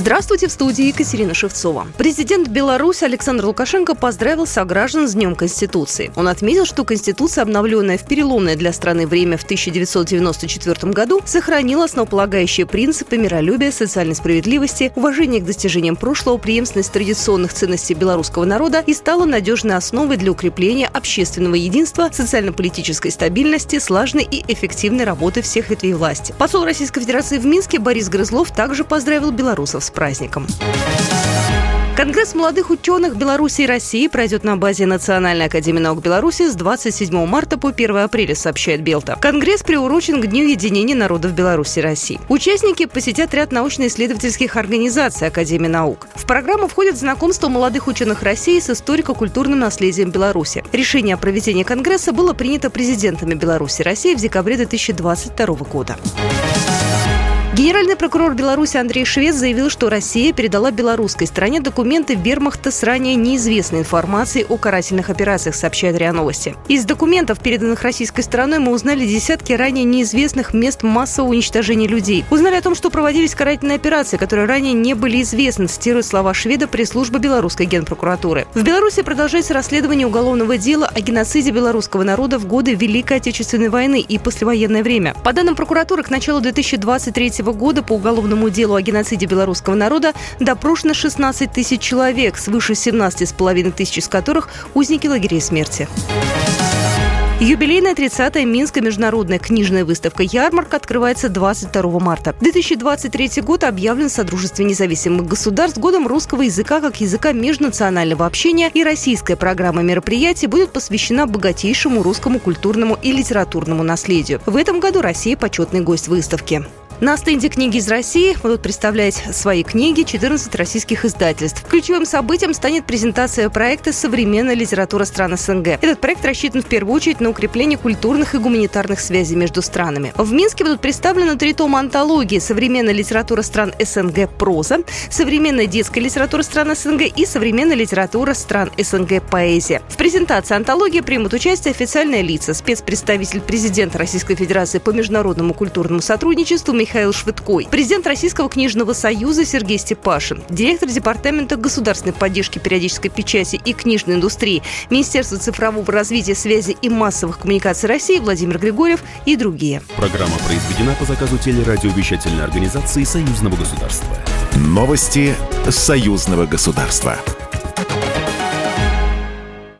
Здравствуйте, в студии Екатерина Шевцова. Президент Беларуси Александр Лукашенко поздравил сограждан с Днем Конституции. Он отметил, что Конституция, обновленная в переломное для страны время в 1994 году, сохранила основополагающие принципы миролюбия, социальной справедливости, уважения к достижениям прошлого, преемственность традиционных ценностей белорусского народа и стала надежной основой для укрепления общественного единства, социально-политической стабильности, слаженной и эффективной работы всех ветвей власти. Посол Российской Федерации в Минске Борис Грызлов также поздравил белорусов с праздником. Конгресс молодых ученых Беларуси и России пройдет на базе Национальной академии наук Беларуси с 27 марта по 1 апреля, сообщает Белта. Конгресс приурочен к Дню единения народов Беларуси и России. Участники посетят ряд научно-исследовательских организаций Академии наук. В программу входит знакомство молодых ученых России с историко-культурным наследием Беларуси. Решение о проведении Конгресса было принято президентами Беларуси и России в декабре 2022 года. Генеральный прокурор Беларуси Андрей Швец заявил, что Россия передала белорусской стране документы вермахта с ранее неизвестной информацией о карательных операциях, сообщает РИА Новости. Из документов, переданных российской стороной, мы узнали десятки ранее неизвестных мест массового уничтожения людей. Узнали о том, что проводились карательные операции, которые ранее не были известны, цитирует слова шведа пресс-службы белорусской генпрокуратуры. В Беларуси продолжается расследование уголовного дела о геноциде белорусского народа в годы Великой Отечественной войны и послевоенное время. По данным прокуратуры, к началу 2023 года по уголовному делу о геноциде белорусского народа допрошено 16 тысяч человек, свыше 17,5 тысяч из которых узники лагерей смерти. Юбилейная 30-я Минская международная книжная выставка «Ярмарка» открывается 22 марта. 2023 год объявлен в Содружестве независимых государств годом русского языка как языка межнационального общения, и российская программа мероприятий будет посвящена богатейшему русскому культурному и литературному наследию. В этом году Россия – почетный гость выставки. На стенде «Книги из России» будут представлять свои книги 14 российских издательств. Ключевым событием станет презентация проекта «Современная литература стран СНГ». Этот проект рассчитан в первую очередь на укрепление культурных и гуманитарных связей между странами. В Минске будут представлены три тома антологии «Современная литература стран СНГ. Проза», «Современная детская литература стран СНГ» и «Современная литература стран СНГ. Поэзия». В презентации антологии примут участие официальные лица, спецпредставитель президента Российской Федерации по международному культурному сотрудничеству Михаил Михаил Швыдкой, президент Российского книжного союза Сергей Степашин, директор Департамента государственной поддержки периодической печати и книжной индустрии Министерства цифрового развития, связи и массовых коммуникаций России Владимир Григорьев и другие. Программа произведена по заказу телерадиовещательной организации Союзного государства. Новости Союзного государства.